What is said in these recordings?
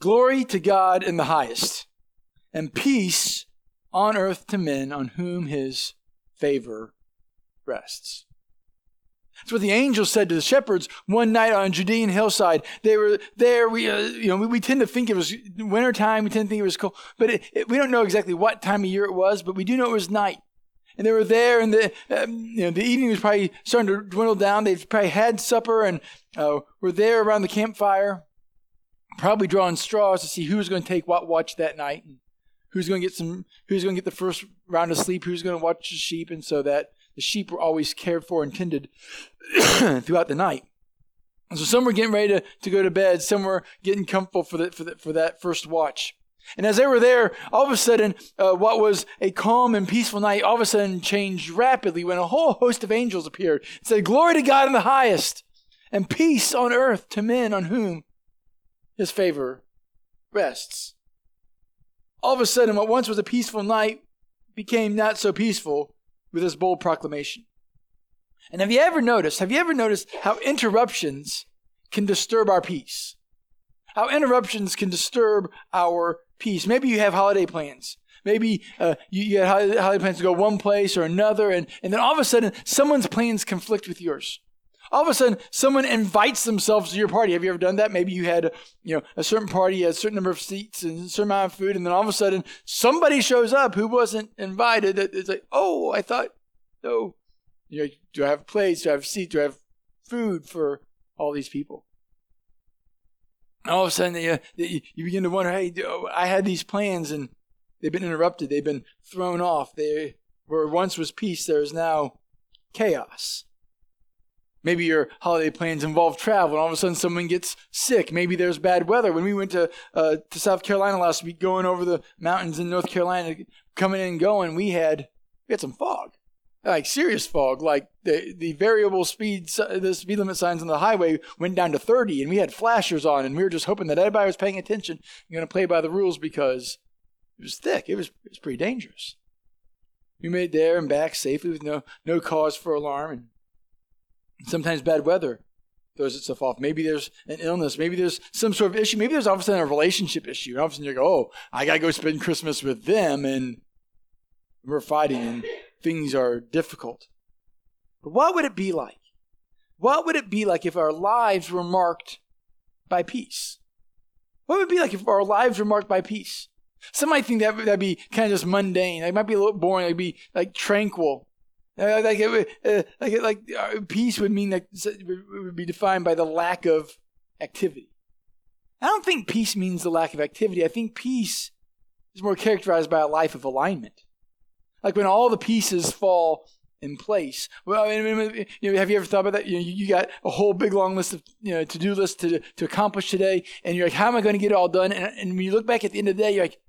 Glory to God in the highest, and peace on earth to men on whom his favor rests. That's what the angel said to the shepherds one night on a Judean hillside. They were there. We, uh, you know, we, we, tend to think it was wintertime. We tend to think it was cold, but it, it, we don't know exactly what time of year it was. But we do know it was night, and they were there. And the, um, you know, the evening was probably starting to dwindle down. They probably had supper and uh, were there around the campfire, probably drawing straws to see who was going to take what watch that night, and who's going to get some, who's going to get the first round of sleep, who's going to watch the sheep, and so that the sheep were always cared for and tended throughout the night. And so some were getting ready to, to go to bed, some were getting comfortable for, the, for, the, for that first watch. And as they were there, all of a sudden, uh, what was a calm and peaceful night all of a sudden changed rapidly when a whole host of angels appeared and said, Glory to God in the highest, and peace on earth to men on whom his favor rests. All of a sudden, what once was a peaceful night became not so peaceful with this bold proclamation. And have you ever noticed, have you ever noticed how interruptions can disturb our peace? How interruptions can disturb our peace. Maybe you have holiday plans. Maybe uh, you, you had holiday plans to go one place or another, and, and then all of a sudden, someone's plans conflict with yours. All of a sudden, someone invites themselves to your party. Have you ever done that? Maybe you had, you know, a certain party, a certain number of seats, and a certain amount of food, and then all of a sudden, somebody shows up who wasn't invited. It's like, oh, I thought, no, you know, do I have plates? Do I have seats? Do I have food for all these people? All of a sudden, you, uh, you begin to wonder, hey, oh, I had these plans and they've been interrupted. They've been thrown off. They where once was peace, there is now chaos. Maybe your holiday plans involve travel, and all of a sudden someone gets sick. Maybe there's bad weather. When we went to uh, to South Carolina last week, going over the mountains in North Carolina, coming in and going, we had we had some fog like serious fog. Like the the variable speed, the speed limit signs on the highway went down to 30, and we had flashers on, and we were just hoping that everybody was paying attention and going to play by the rules because it was thick. It was it was pretty dangerous. We made there and back safely with no no cause for alarm, and sometimes bad weather throws itself off. Maybe there's an illness. Maybe there's some sort of issue. Maybe there's all of a sudden a relationship issue. And all of a sudden you go, oh, I got to go spend Christmas with them. And we're fighting. And things are difficult. But what would it be like? What would it be like if our lives were marked by peace? What would it be like if our lives were marked by peace? Some might think that that'd be kind of just mundane. It might be a little boring. It'd be like tranquil. Uh, like, it, uh, like, like uh, peace would mean that it would be defined by the lack of activity. I don't think peace means the lack of activity. I think peace is more characterized by a life of alignment. Like when all the pieces fall in place. Well, I mean, you know, have you ever thought about that? You know, you got a whole big long list of you know to do list to to accomplish today, and you're like, how am I going to get it all done? And, and when you look back at the end of the day, you're like,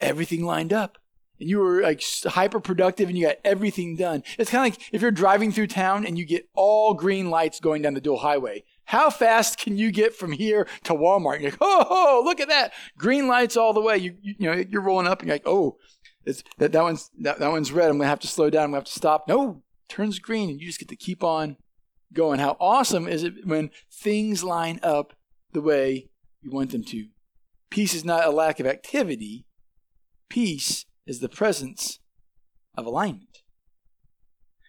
everything lined up. And you were like hyper productive and you got everything done. It's kind of like if you're driving through town and you get all green lights going down the dual highway. How fast can you get from here to Walmart? You're like, oh, oh look at that. Green lights all the way. You, you, you know, you're rolling up and you're like, oh, that, that, one's, that, that one's red. I'm going to have to slow down. I'm going to have to stop. No, turns green and you just get to keep on going. How awesome is it when things line up the way you want them to? Peace is not a lack of activity. Peace is the presence of alignment.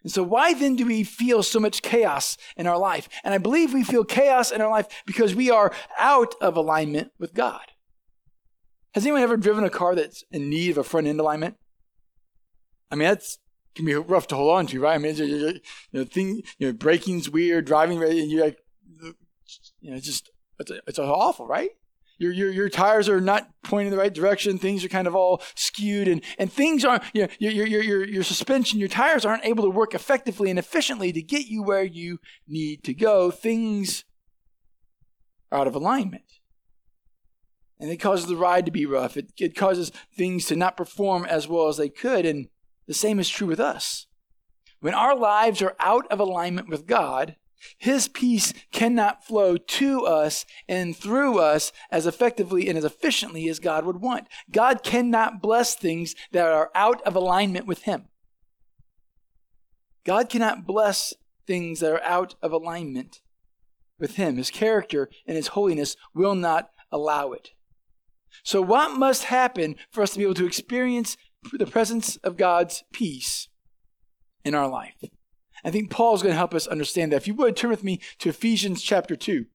And so, why then do we feel so much chaos in our life? And I believe we feel chaos in our life because we are out of alignment with God. Has anyone ever driven a car that's in need of a front end alignment? I mean, that's can be rough to hold on to, right? I mean, you know, thing, you know, braking's weird, driving, and you're like, you know, it's just it's it's awful, right? Your, your, your tires are not pointing in the right direction. Things are kind of all skewed, and, and things aren't, you know, your, your, your, your suspension, your tires aren't able to work effectively and efficiently to get you where you need to go. Things are out of alignment. And it causes the ride to be rough. It, it causes things to not perform as well as they could. And the same is true with us. When our lives are out of alignment with God, His peace cannot flow to us and through us as effectively and as efficiently as God would want. God cannot bless things that are out of alignment with Him. God cannot bless things that are out of alignment with Him. His character and His holiness will not allow it. So, what must happen for us to be able to experience the presence of God's peace in our life? I think Paul's going to help us understand that. If you would, turn with me to Ephesians chapter 2.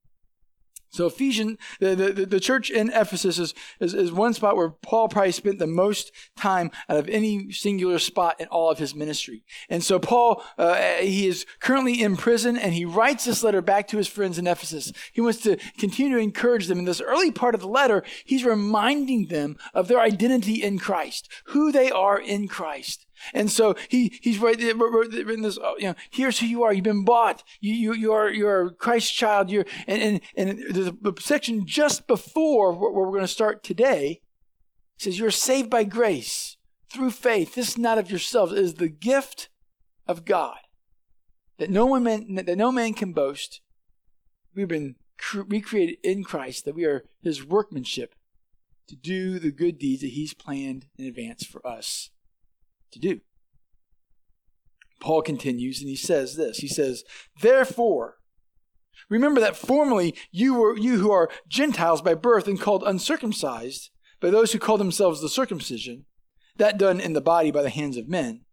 So Ephesians, the, the, the church in Ephesus is, is, is, one spot where Paul probably spent the most time out of any singular spot in all of his ministry. And so Paul, uh, he is currently in prison and he writes this letter back to his friends in Ephesus. He wants to continue to encourage them. In this early part of the letter, he's reminding them of their identity in Christ, who they are in Christ. And so he he's written this. Oh, you know, here's who you are. You've been bought. You you you are you're Christ's child. You're and and and there's a section just before where we're going to start today. says you're saved by grace through faith. This is not of yourselves. It is the gift of God that no one man, that no man can boast. We've been recreated in Christ. That we are His workmanship to do the good deeds that He's planned in advance for us to do. Paul continues and he says this. He says, Therefore, remember that formerly you were you who are Gentiles by birth and called uncircumcised by those who call themselves the circumcision, that done in the body by the hands of men.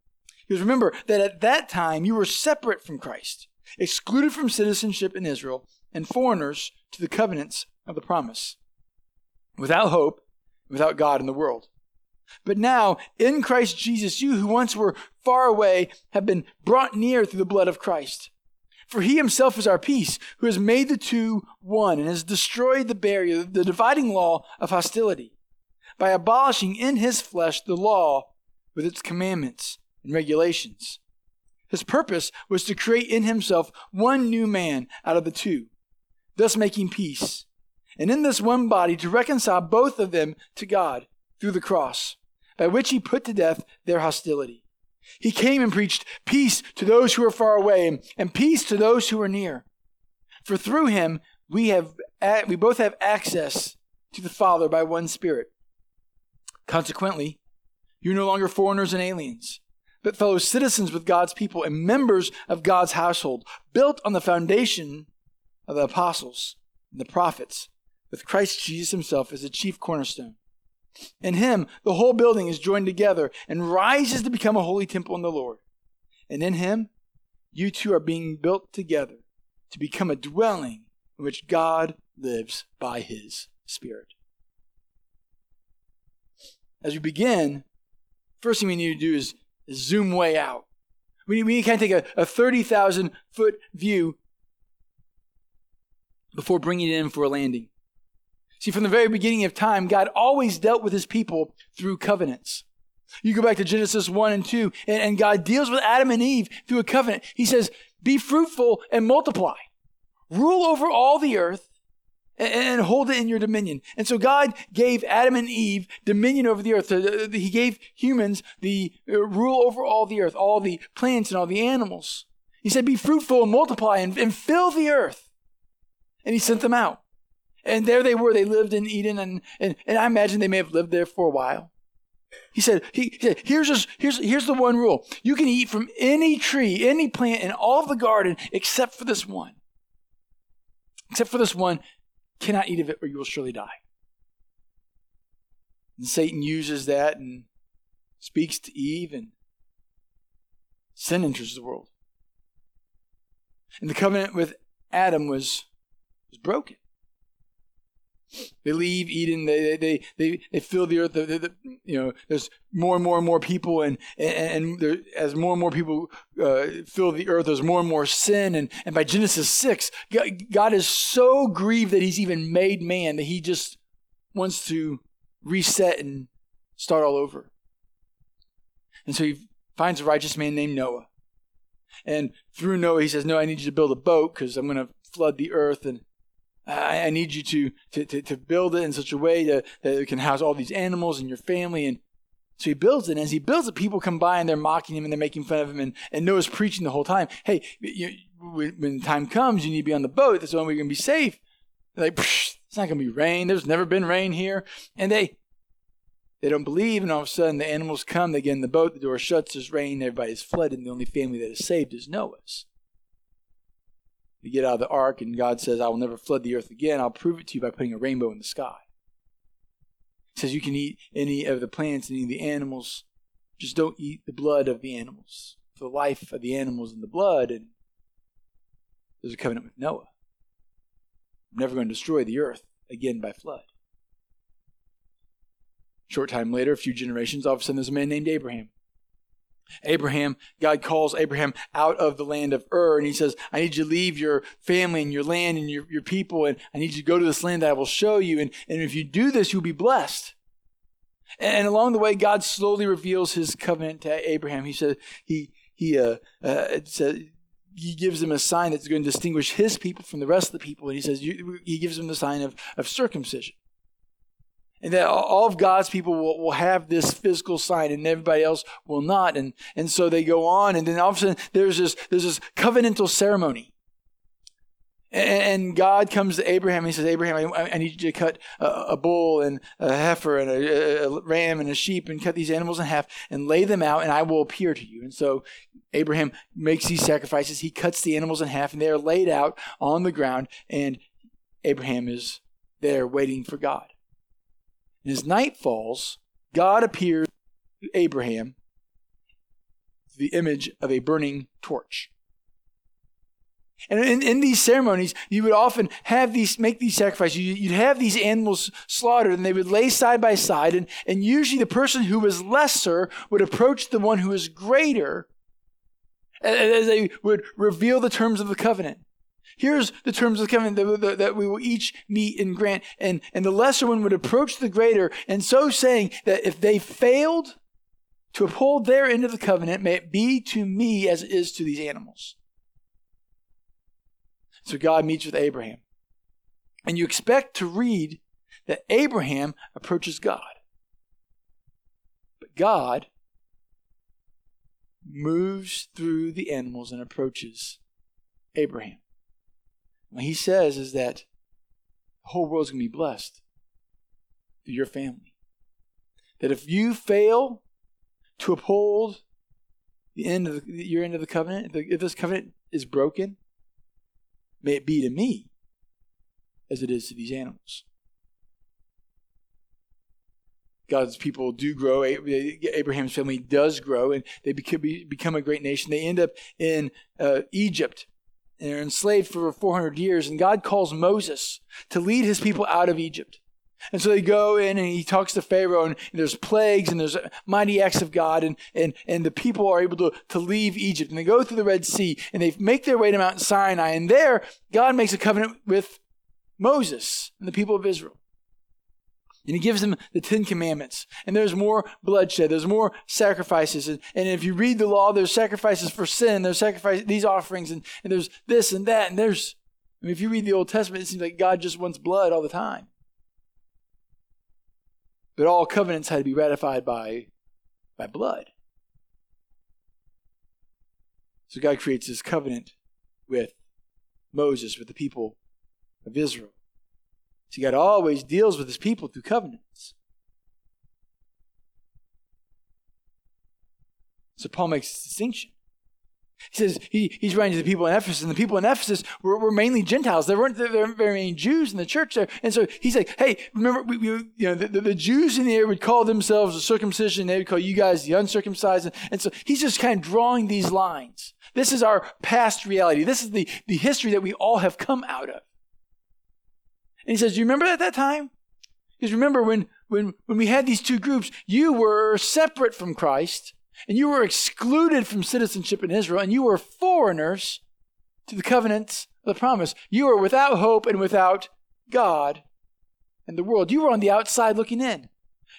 Because remember that at that time you were separate from Christ, excluded from citizenship in Israel, and foreigners to the covenants of the promise, without hope, without God in the world. But now, in Christ Jesus, you who once were far away have been brought near through the blood of Christ. For he himself is our peace, who has made the two one and has destroyed the barrier, the dividing law of hostility, by abolishing in his flesh the law with its commandments and regulations. His purpose was to create in himself one new man out of the two, thus making peace, and in this one body to reconcile both of them to God through the cross, by which he put to death their hostility. He came and preached peace to those who are far away and peace to those who are near. For through him we have we both have access to the Father by one Spirit. Consequently, you're no longer foreigners and aliens, but fellow citizens with God's people and members of God's household, built on the foundation of the apostles and the prophets, with Christ Jesus himself as the chief cornerstone. In him, the whole building is joined together and rises to become a holy temple in the Lord. And in him, you two are being built together to become a dwelling in which God lives by his Spirit. As we begin, first thing we need to do is, zoom way out. We, we kind of take a, a 30,000 foot view before bringing it in for a landing. See, from the very beginning of time, God always dealt with his people through covenants. You go back to Genesis 1 and 2, and, and God deals with Adam and Eve through a covenant. He says, Be fruitful and multiply, rule over all the earth, and, hold it in your dominion. And so God gave Adam and Eve dominion over the earth. He gave humans the uh, rule over all the earth, all the plants and all the animals. He said, Be fruitful and multiply and, and fill the earth. And he sent them out. And there they were. They lived in Eden, and, and, and I imagine they may have lived there for a while. He said, he, he said here's, just, here's, here's the one rule. You can eat from any tree, any plant in all of the garden except for this one. Except for this one, cannot eat of it or you will surely die. And Satan uses that and speaks to Eve, and sin enters the world. And the covenant with Adam was, was broken. They leave Eden. They they they they fill the earth. The, the, the, you know, there's more and more and more people, and and, and there, as more and more people uh, fill the earth, there's more and more sin. And and by Genesis six, God is so grieved that He's even made man that He just wants to reset and start all over. And so He finds a righteous man named Noah, and through Noah, He says, "No, I need you to build a boat because I'm going to flood the earth." and I, I need you to, to, to, to, build it in such a way that, that it can house all these animals and your family. And so he builds it. And as he builds it, people come by and they're mocking him and they're making fun of him. And, and Noah's preaching the whole time. Hey, you, when time comes, you need to be on the boat. That's the only way you're going to be safe. Like, it's not going to be rain. There's never been rain here. And they, they don't believe, and all of a sudden the animals come, they get in the boat, the door shuts, there's rain, everybody's flooded, and the only family that is saved is Noah's. You get out of the ark, and God says, I will never flood the earth again. I'll prove it to you by putting a rainbow in the sky. He says you can eat any of the plants and any of the animals, just don't eat the blood of the animals. For the life of the animals in the blood, and there's a covenant with Noah. I'm never going to destroy the earth again by flood. Short time later, a few generations, all of a sudden there's a man named Abraham. Abraham, God calls Abraham out of the land of Ur, and he says, I need you to leave your family and your land and your, your people, and I need you to go to this land that I will show you. And, and if you do this, you'll be blessed. And, and along the way, God slowly reveals his covenant to Abraham. He said, he, he, uh, uh, he gives him a sign that's going to distinguish his people from the rest of the people. And he says, he gives him the sign of, of circumcision and that all of God's people will, will have this physical sign and everybody else will not. And, and so they go on and then all of a sudden there's this, there's this covenantal ceremony. And God comes to Abraham and he says, Abraham, I need you to cut a bull and a heifer and a ram and a sheep and cut these animals in half and lay them out and I will appear to you. And so Abraham makes these sacrifices. He cuts the animals in half and they are laid out on the ground and Abraham is there waiting for God. And as night falls, God appears to Abraham, the image of a burning torch. And in, in, these ceremonies, you would often have these, make these sacrifices. You'd have these animals slaughtered and they would lay side by side. And, and usually the person who was lesser would approach the one who was greater as they would reveal the terms of the covenant. Here's the terms of the covenant that, that, we will each meet and grant. And, and the lesser one would approach the greater, and so saying that if they failed to uphold their end of the covenant, may it be to me as it is to these animals. So God meets with Abraham. And you expect to read that Abraham approaches God. But God moves through the animals and approaches Abraham. What he says is that the whole world's going to be blessed through your family. That if you fail to uphold the end of the, your end of the covenant, if this covenant is broken, may it be to me as it is to these animals. God's people do grow. Abraham's family does grow, and they become a great nation. They end up in uh, Egypt, and they're enslaved for 400 years. And God calls Moses to lead his people out of Egypt. And so they go in and he talks to Pharaoh and, and there's plagues and there's mighty acts of God and, and, and the people are able to, to leave Egypt and they go through the Red Sea and they make their way to Mount Sinai and there God makes a covenant with Moses and the people of Israel. And he gives them the Ten Commandments. And there's more bloodshed. There's more sacrifices. And, and if you read the law, there's sacrifices for sin. There's sacrifice, these offerings, and, and there's this and that. And there's, I mean, if you read the Old Testament, it seems like God just wants blood all the time. But all covenants had to be ratified by, by blood. So God creates this covenant with Moses, with the people of Israel. God always deals with his people through covenants. So Paul makes this distinction. He says he, he's writing to the people in Ephesus, and the people in Ephesus were, were mainly Gentiles. There weren't, there weren't very many Jews in the church there. And so he's like, hey, remember, we, we, you know, the, the, the, Jews in the area would call themselves the circumcision, they would call you guys the uncircumcised. And, and so he's just kind of drawing these lines. This is our past reality. This is the, the history that we all have come out of. And he says, Do you remember at that time? Because remember when, when, when we had these two groups, you were separate from Christ and you were excluded from citizenship in Israel and you were foreigners to the covenants of the promise. You were without hope and without God and the world. You were on the outside looking in.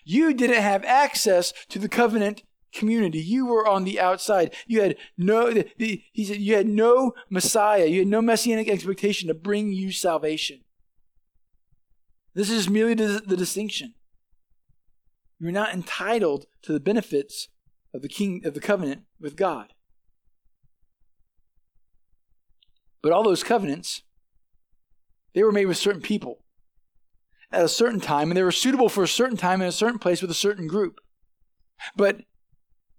You didn't have access to the covenant community. You were on the outside. You had no, he said, you had no Messiah. You had no messianic expectation to bring you salvation. This is merely the, distinction. You're not entitled to the benefits of the king of the covenant with God. But all those covenants, they were made with certain people at a certain time, and they were suitable for a certain time in a certain place with a certain group. But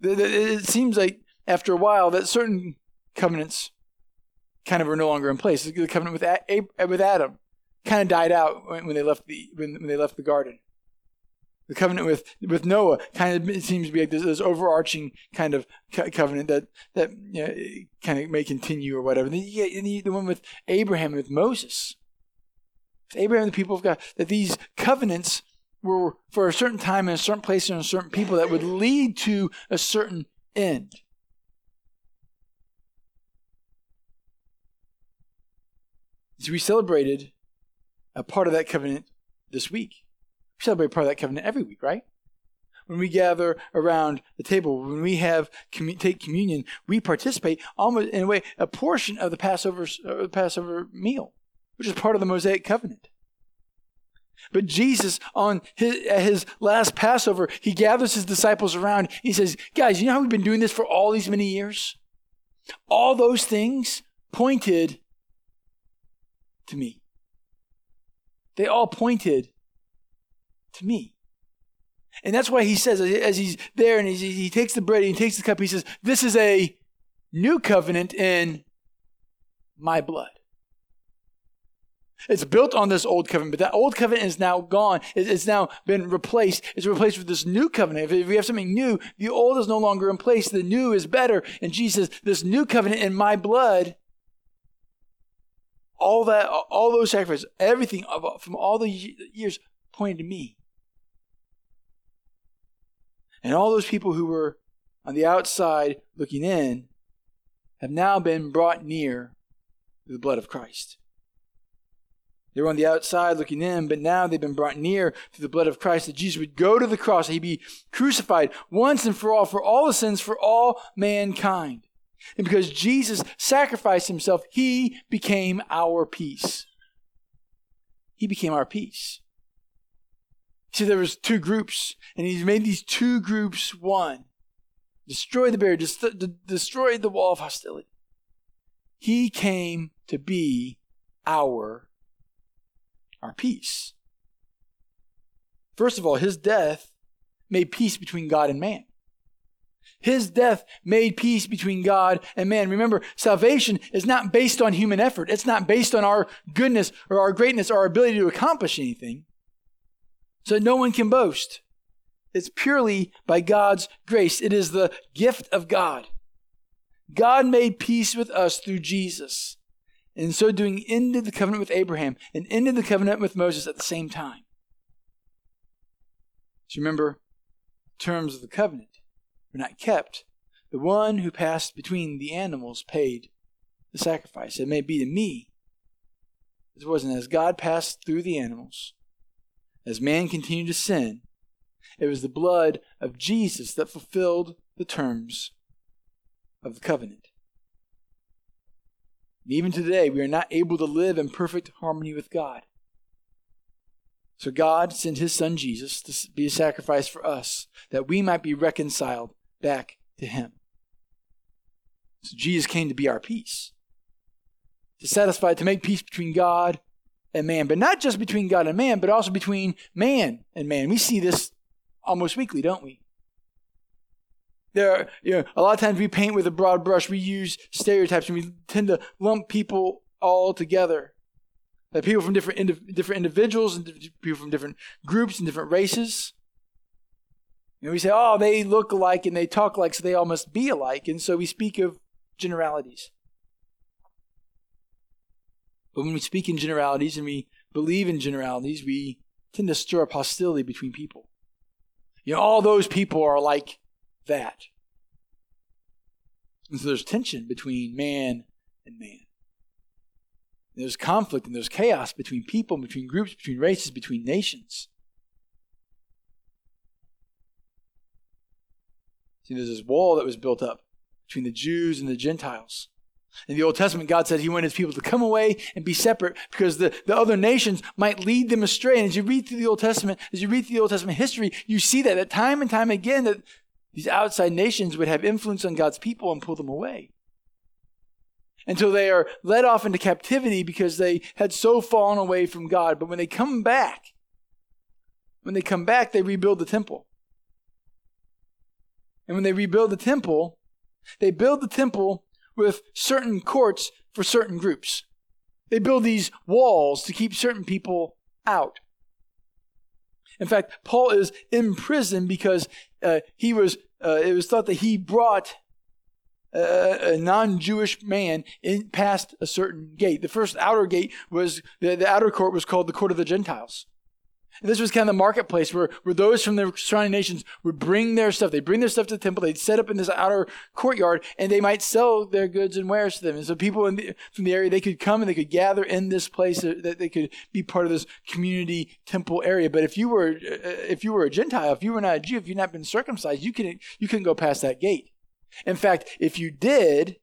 it seems like after a while that certain covenants kind of are no longer in place. The covenant with with Adam, kind of died out when, when they left the when, when they left the garden. The covenant with, with Noah kind of seems to be like this, this overarching kind of co- covenant that that you know, kind of may continue or whatever. then you get the one with Abraham and with Moses, Abraham and the people of God. That these covenants were for a certain time in a certain place and a certain people that would lead to a certain end. So we celebrated a part of that covenant this week. We celebrate part of that covenant every week, right? When we gather around the table, when we have take communion, we participate almost in a way a portion of the Passover uh, Passover meal, which is part of the Mosaic covenant. But Jesus, on his, at his last Passover, he gathers his disciples around. He says, Guys, you know how we've been doing this for all these many years? All those things pointed to me. They all pointed to me. And that's why he says, as he's there and he takes the bread and he takes the cup, he says, This is a new covenant in my blood. It's built on this old covenant, but that old covenant is now gone. It's now been replaced. It's replaced with this new covenant. If we have something new, the old is no longer in place. The new is better. And Jesus, this new covenant in my blood, all that, all those sacrifices, everything from all the years pointed to me. And all those people who were on the outside looking in have now been brought near through the blood of Christ. They were on the outside looking in, but now they've been brought near through the blood of Christ, that Jesus would go to the cross, he'd be crucified once and for all, for all the sins, for all mankind. And because Jesus sacrificed himself, he became our peace. He became our peace. See, there was two groups, and he's made these two groups one. Destroy the barrier, just destroy the wall of hostility. He came to be our our peace. First of all, his death made peace between God and man. His death made peace between God and man. Remember, salvation is not based on human effort. It's not based on our goodness or our greatness or our ability to accomplish anything. So no one can boast. It's purely by God's grace. It is the gift of God. God made peace with us through Jesus in so doing ended the covenant with Abraham and ended the covenant with Moses at the same time. So remember, terms of the covenant were not kept. The one who passed between the animals paid the sacrifice. It may be to me. It wasn't as God passed through the animals, as man continued to sin, it was the blood of Jesus that fulfilled the terms of the covenant. And even today, we are not able to live in perfect harmony with God. So God sent his son Jesus to be a sacrifice for us, that we might be reconciled back to him. So Jesus came to be our peace, to satisfy, to make peace between God and man, but not just between God and man, but also between man and man. We see this almost weekly, don't we? There are, you know, a lot of times we paint with a broad brush. We use stereotypes and we tend to lump people all together. Like people from different different individuals and people from different groups and different races. And we say, oh, they look alike and they talk like, so they all must be alike. And so we speak of generalities. But when we speak in generalities and we believe in generalities, we tend to stir up hostility between people. You know, all those people are like that. And so there's tension between man and man. There's conflict and there's chaos between people, between groups, between races, between nations. See, there's this wall that was built up between the Jews and the Gentiles. In the Old Testament, God said He wanted His people to come away and be separate because the, the other nations might lead them astray. And as you read through the Old Testament, as you read through the Old Testament history, you see that, that time and time again that these outside nations would have influence on God's people and pull them away. Until they are led off into captivity because they had so fallen away from God. But when they come back, when they come back, they rebuild the temple. And when they rebuild the temple, they build the temple with certain courts for certain groups. They build these walls to keep certain people out. In fact, Paul is in prison because uh, he was. Uh, it was thought that he brought a, a non-Jewish man in past a certain gate. The first outer gate was the, the outer court was called the court of the Gentiles. And this was kind of the marketplace where, where those from the surrounding nations would bring their stuff. They'd bring their stuff to the temple. They'd set up in this outer courtyard and they might sell their goods and wares to them. And so people the, from the area, they could come and they could gather in this place that they could be part of this community temple area. But if you were, uh, if you were a Gentile, if you were not a Jew, if you'd not been circumcised, you couldn't, you couldn't go past that gate. In fact, if you did,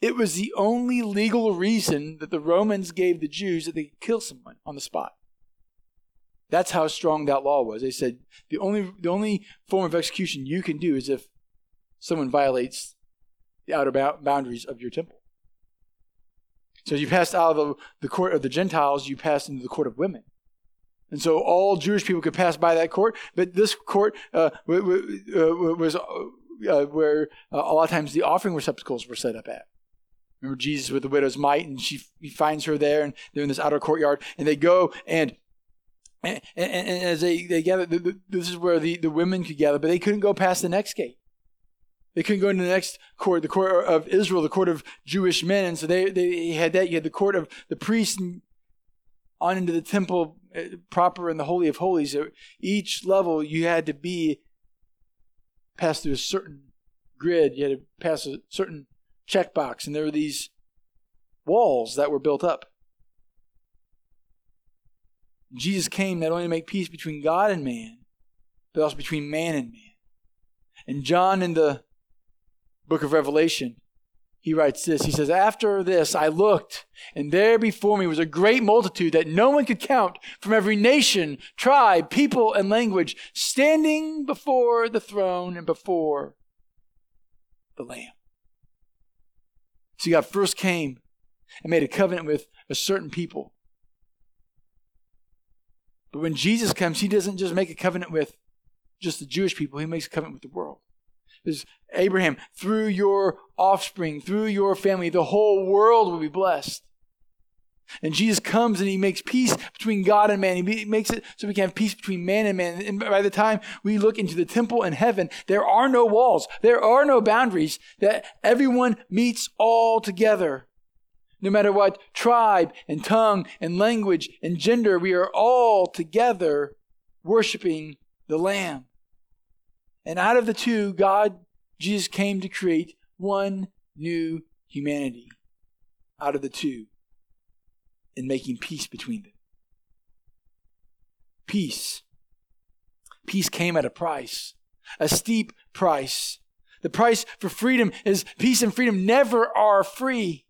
it was the only legal reason that the Romans gave the Jews that they could kill someone on the spot. That's how strong that law was. They said the only the only form of execution you can do is if someone violates the outer boundaries of your temple. So you passed out of the, court of the Gentiles, you passed into the court of women. And so all Jewish people could pass by that court, but this court uh, was uh, where uh, a lot of times the offering receptacles were set up at. Remember Jesus with the widow's mite, and she he finds her there, and they're in this outer courtyard, and they go and and, and, and as they, they gather, the, the, this is where the, the women could gather, but they couldn't go past the next gate. They couldn't go into the next court, the court of Israel, the court of Jewish men. And so they, they had that. You had the court of the priests and on into the temple uh, proper in the Holy of Holies. Each level you had to be passed through a certain grid. You had to pass a certain checkbox. And there were these walls that were built up. Jesus came not only to make peace between God and man, but also between man and man. And John in the book of Revelation, he writes this. He says, After this I looked, and there before me was a great multitude that no one could count from every nation, tribe, people, and language, standing before the throne and before the Lamb. So God first came and made a covenant with a certain people. But when Jesus comes, he doesn't just make a covenant with just the Jewish people, he makes a covenant with the world. Because Abraham, through your offspring, through your family, the whole world will be blessed. And Jesus comes and he makes peace between God and man. He makes it so we can have peace between man and man. And by the time we look into the temple in heaven, there are no walls. There are no boundaries that everyone meets all together. No matter what tribe and tongue and language and gender, we are all together worshiping the Lamb. And out of the two, God, Jesus came to create one new humanity out of the two in making peace between them. Peace. Peace came at a price, a steep price. The price for freedom is peace and freedom never are free.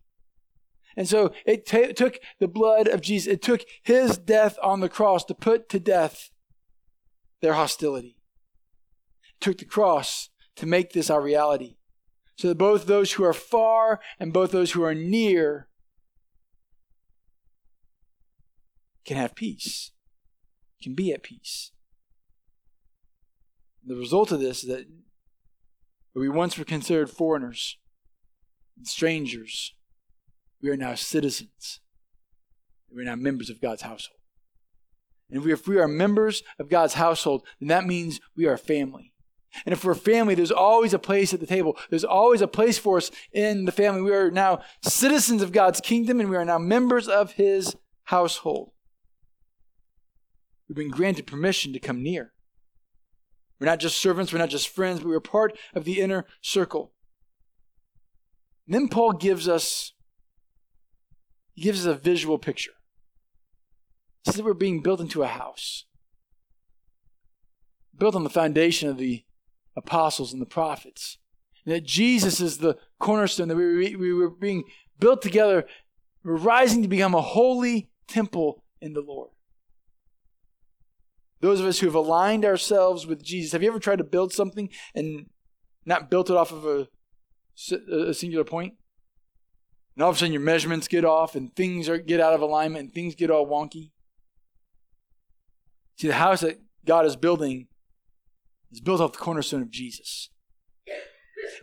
And so it t- took the blood of Jesus, it took his death on the cross to put to death their hostility. It took the cross to make this our reality. So that both those who are far and both those who are near can have peace, can be at peace. The result of this is that we once were considered foreigners strangers we are now citizens. We are now members of God's household. And if we are members of God's household, then that means we are family. And if we're family, there's always a place at the table. There's always a place for us in the family. We are now citizens of God's kingdom and we are now members of his household. We've been granted permission to come near. We're not just servants, we're not just friends, but we're part of the inner circle. And then Paul gives us he gives us a visual picture. He says we're being built into a house, built on the foundation of the apostles and the prophets. And that Jesus is the cornerstone, that we, we were being built together. We're rising to become a holy temple in the Lord. Those of us who have aligned ourselves with Jesus, have you ever tried to build something and not built it off of a, a singular point? And all of a sudden your measurements get off and things are, get out of alignment and things get all wonky. See, the house that God is building is built off the cornerstone of Jesus.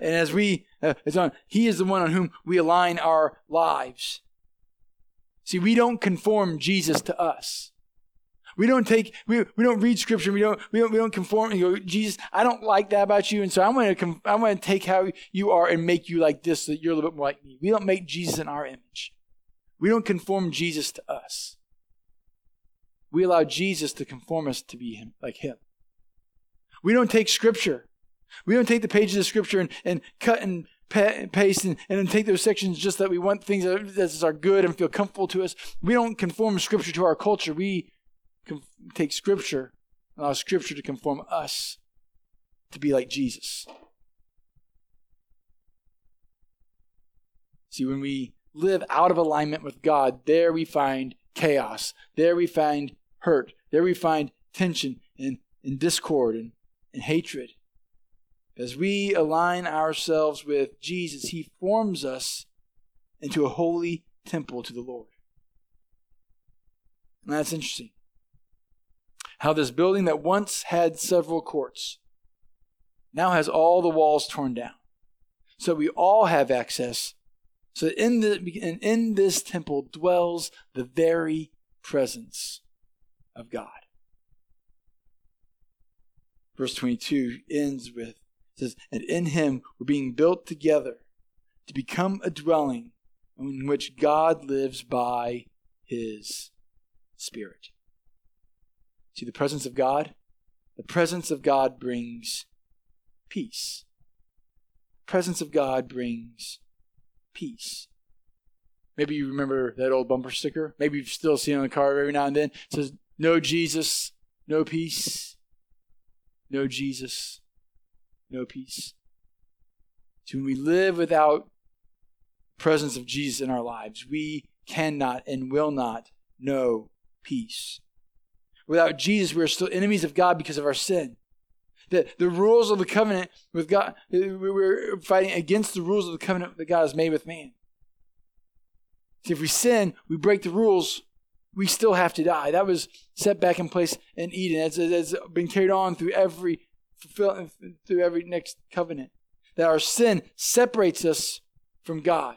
And as we, uh, it's on, He is the one on whom we align our lives. See, we don't conform Jesus to us. We don't take, we, we don't read scripture. We don't, we don't, we don't conform and go, Jesus, I don't like that about you. And so I'm going to, I'm going to take how you are and make you like this so that you're a little bit more like me. We don't make Jesus in our image. We don't conform Jesus to us. We allow Jesus to conform us to be him, like him. We don't take scripture. We don't take the pages of scripture and, and cut and paste and, and take those sections just that we want things that, that are good and feel comfortable to us. We don't conform scripture to our culture. We take scripture, allow scripture to conform us to be like Jesus. See, when we live out of alignment with God, there we find chaos. There we find hurt. There we find tension and, and discord and and hatred. As we align ourselves with Jesus, He forms us into a holy temple to the Lord. And that's interesting. How this building that once had several courts now has all the walls torn down. So we all have access. So in, the, and in this temple dwells the very presence of God verse 22 ends with says, And in him we're being built together to become a dwelling in which God lives by his Spirit. See the presence of God? The presence of God brings peace. The presence of God brings peace. Maybe you remember that old bumper sticker. Maybe you still see it on the car every now and then. It says, No Jesus, no peace no Jesus, no peace. So when we live without presence of Jesus in our lives, we cannot and will not know peace. Without Jesus, we are still enemies of God because of our sin. The, the rules of the covenant with God, we're fighting against the rules of the covenant that God has made with man. See, if we sin, we break the rules, we still have to die. That was set back in place in Eden. It's, it's been carried on through every through every next covenant. That our sin separates us from God.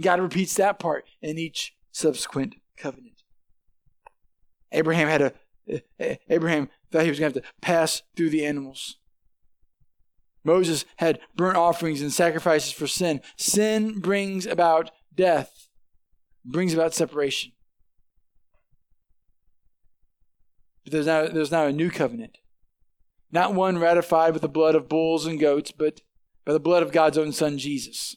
God repeats that part in each subsequent covenant. Abraham had a Abraham thought he was going to have to pass through the animals. Moses had burnt offerings and sacrifices for sin. Sin brings about death, brings about separation. But there's now, there's now a new covenant. Not one ratified with the blood of bulls and goats, but by the blood of God's own Son, Jesus.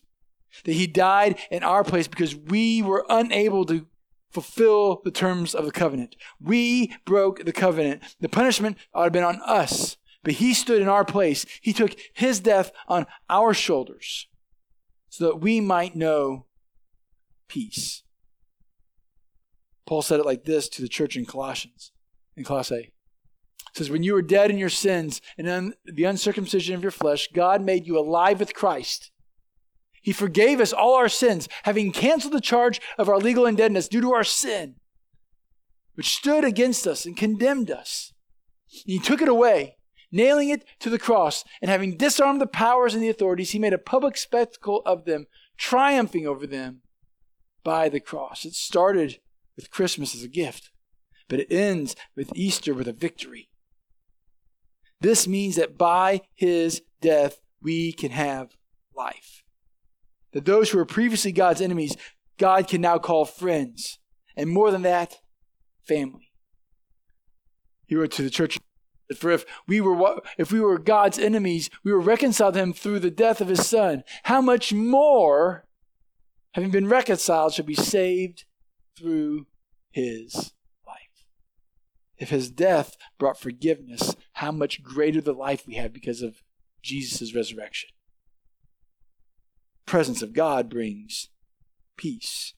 That he died in our place because we were unable to fulfill the terms of the covenant. We broke the covenant. The punishment ought to have been on us, but he stood in our place. He took his death on our shoulders so that we might know peace. Paul said it like this to the church in Colossians in Colossae. It says, When you were dead in your sins and in the uncircumcision of your flesh, God made you alive with Christ. He forgave us all our sins, having canceled the charge of our legal indebtedness due to our sin, which stood against us and condemned us. He took it away, nailing it to the cross, and having disarmed the powers and the authorities, he made a public spectacle of them, triumphing over them by the cross. It started with Christmas as a gift but it ends with Easter with a victory. This means that by his death, we can have life. That those who were previously God's enemies, God can now call friends. And more than that, family. He wrote to the church for if we were if we were God's enemies, we were reconciled to him through the death of his son. How much more, having been reconciled, shall be saved through his life. if his death brought forgiveness, how much greater the life we have because of Jesus' resurrection. Presence of God brings peace.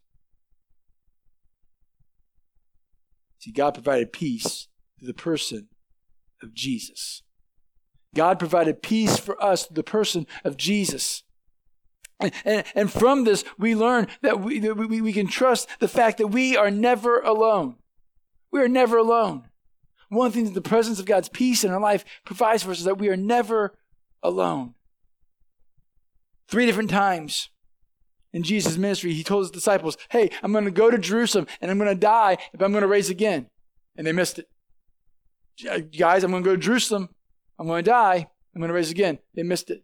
See, God provided peace through the person of Jesus. God provided peace for us through the person of Jesus. And, and, from this, we learn that we, that we, we can trust the fact that we are never alone. We are never alone. One thing that the presence of God's peace in our life provides for us is that we are never alone. Three different times in Jesus' ministry, he told his disciples, Hey, I'm going to go to Jerusalem and I'm going to die, but I'm going to raise again. and they missed it. Guys, I'm going to go to Jerusalem. I'm going to die. I'm going to rise again. They missed it.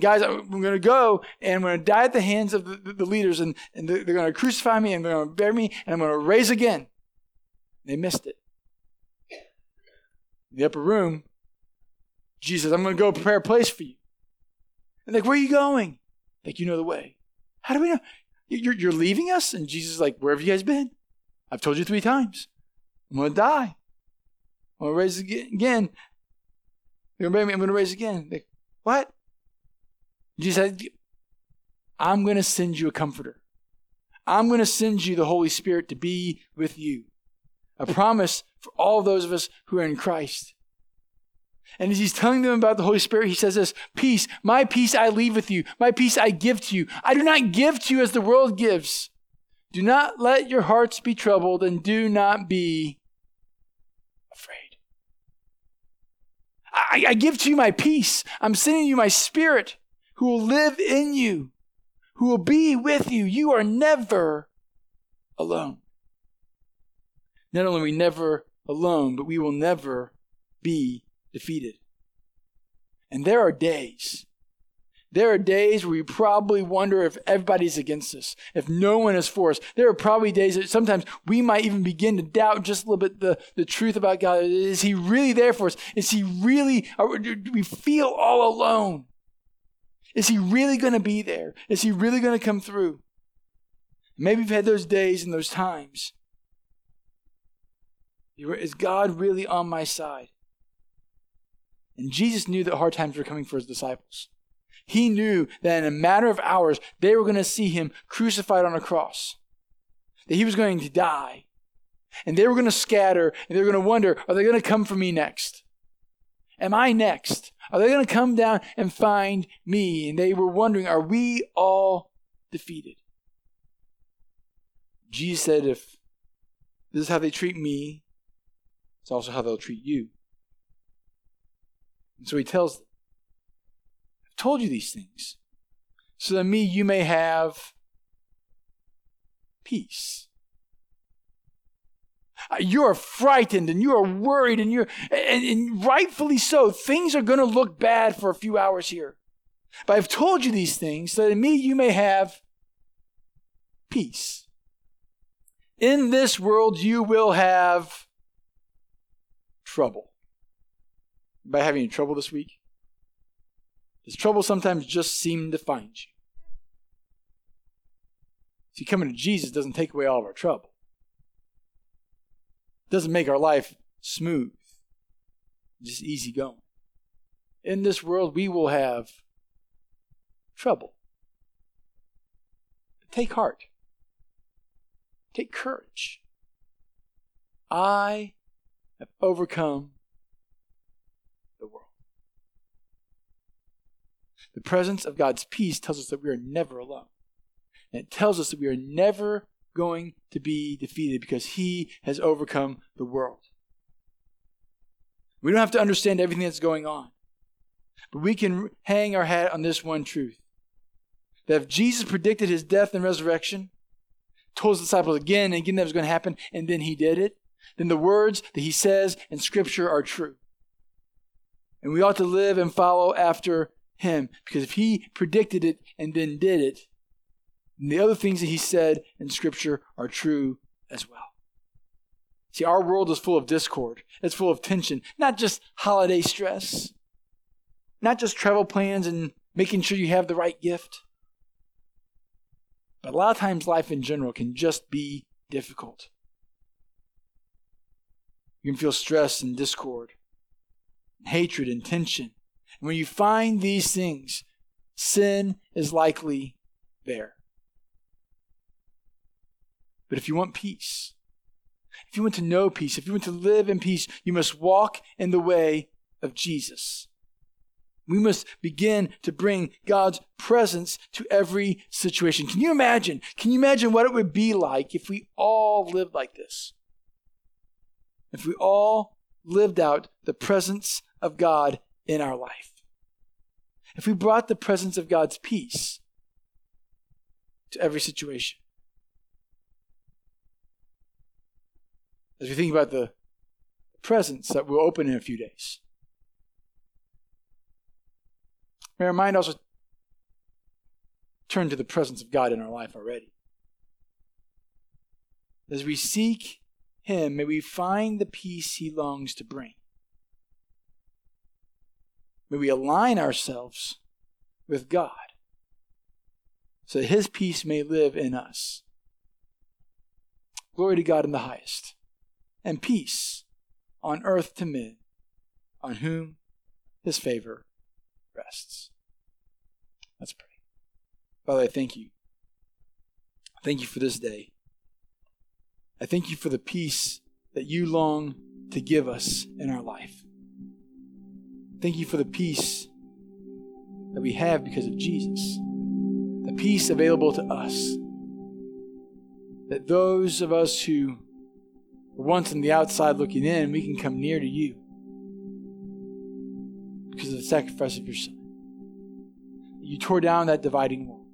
Guys, I'm going to go and I'm going to die at the hands of the, the leaders, and, and they're going to crucify me and they're going to bury me, and I'm going to raise again. They missed it. In the upper room, Jesus, I'm going to go prepare a place for you. And like, where are you going? Like, you know the way. How do we know? You're, you're leaving us? And Jesus is like, where have you guys been? I've told you three times. I'm going to die. I'm going to raise again. You're going to me. I'm going to raise again. Like, what? Jesus said, I'm going to send you a comforter. I'm going to send you the Holy Spirit to be with you. A promise for all those of us who are in Christ. And as he's telling them about the Holy Spirit, he says this Peace, my peace I leave with you, my peace I give to you. I do not give to you as the world gives. Do not let your hearts be troubled, and do not be afraid. I, I give to you my peace. I'm sending you my spirit who will live in you, who will be with you. You are never alone. Not only are we never alone, but we will never be defeated. And there are days, there are days where you probably wonder if everybody's against us, if no one is for us. There are probably days that sometimes we might even begin to doubt just a little bit the, the truth about God. Is He really there for us? Is He really, do we feel all alone? Is He really going to be there? Is He really going to come through? Maybe we've had those days and those times. Is God really on my side? And Jesus knew that hard times were coming for his disciples. He knew that in a matter of hours, they were going to see him crucified on a cross, that he was going to die. And they were going to scatter, and they were going to wonder, are they going to come for me next? Am I next? Are they going to come down and find me? And they were wondering, are we all defeated? Jesus said, if this is how they treat me, it's also how they'll treat you. And so he tells them, I've told you these things, so that me you may have peace. Uh, you are frightened and you are worried and you're and, and rightfully so. Things are going to look bad for a few hours here. But I've told you these things so that in me you may have peace. In this world you will have trouble by having trouble this week? Does trouble sometimes just seem to find you? See, coming to Jesus doesn't take away all of our trouble. It doesn't make our life smooth, just easy going. In this world, we will have trouble. But take heart. Take courage. I have overcome The presence of God's peace tells us that we are never alone. And it tells us that we are never going to be defeated because He has overcome the world. We don't have to understand everything that's going on, but we can hang our hat on this one truth that if Jesus predicted His death and resurrection, told His disciples again and again that was going to happen, and then He did it, then the words that He says in Scripture are true. And we ought to live and follow after him. Because if he predicted it and then did it, then the other things that he said in Scripture are true as well. See, our world is full of discord, it's full of tension, not just holiday stress, not just travel plans and making sure you have the right gift. But a lot of times, life in general can just be difficult. You can feel stress and discord, and hatred and tension. When you find these things, sin is likely there. But if you want peace, if you want to know peace, if you want to live in peace, you must walk in the way of Jesus. We must begin to bring God's presence to every situation. Can you imagine? Can you imagine what it would be like if we all lived like this? If we all lived out the presence of God in our life if we brought the presence of God's peace to every situation. as we think about the presents that will open in a few days. May our mind also turn to the presence of God in our life already. As we seek Him, may we find the peace He longs to bring. May we align ourselves with God so that His peace may live in us. Glory to God in the highest, and peace on earth to men on whom His favor rests. Let's pray. Father, I thank you. Thank you for this day. I thank you for the peace that you long to give us in our life. Thank you for the peace that we have because of Jesus, the peace available to us. That those of us who were once on the outside looking in, we can come near to you because of the sacrifice of your Son. You tore down that dividing wall.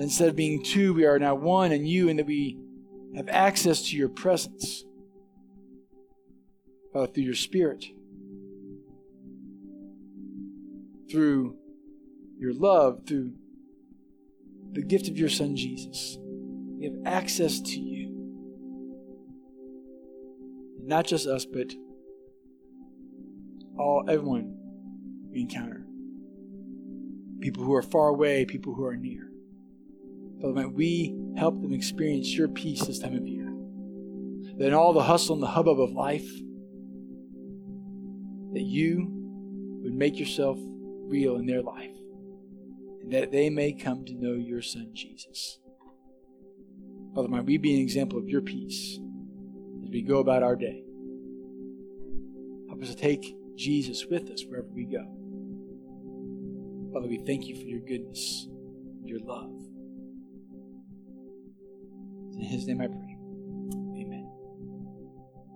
Instead of being two, we are now one in you, and that we have access to your presence, Father, through your Spirit, through your love, through the gift of your Son Jesus. We have access to you. And not just us, but all everyone we encounter. People who are far away, people who are near. Father, might we help them experience your peace this time of year. That in all the hustle and the hubbub of life, that you would make yourself real in their life, and that they may come to know your Son, Jesus. Father, might we be an example of your peace as we go about our day. Help us to take Jesus with us wherever we go. Father, we thank you for your goodness, your love. In his name I pray.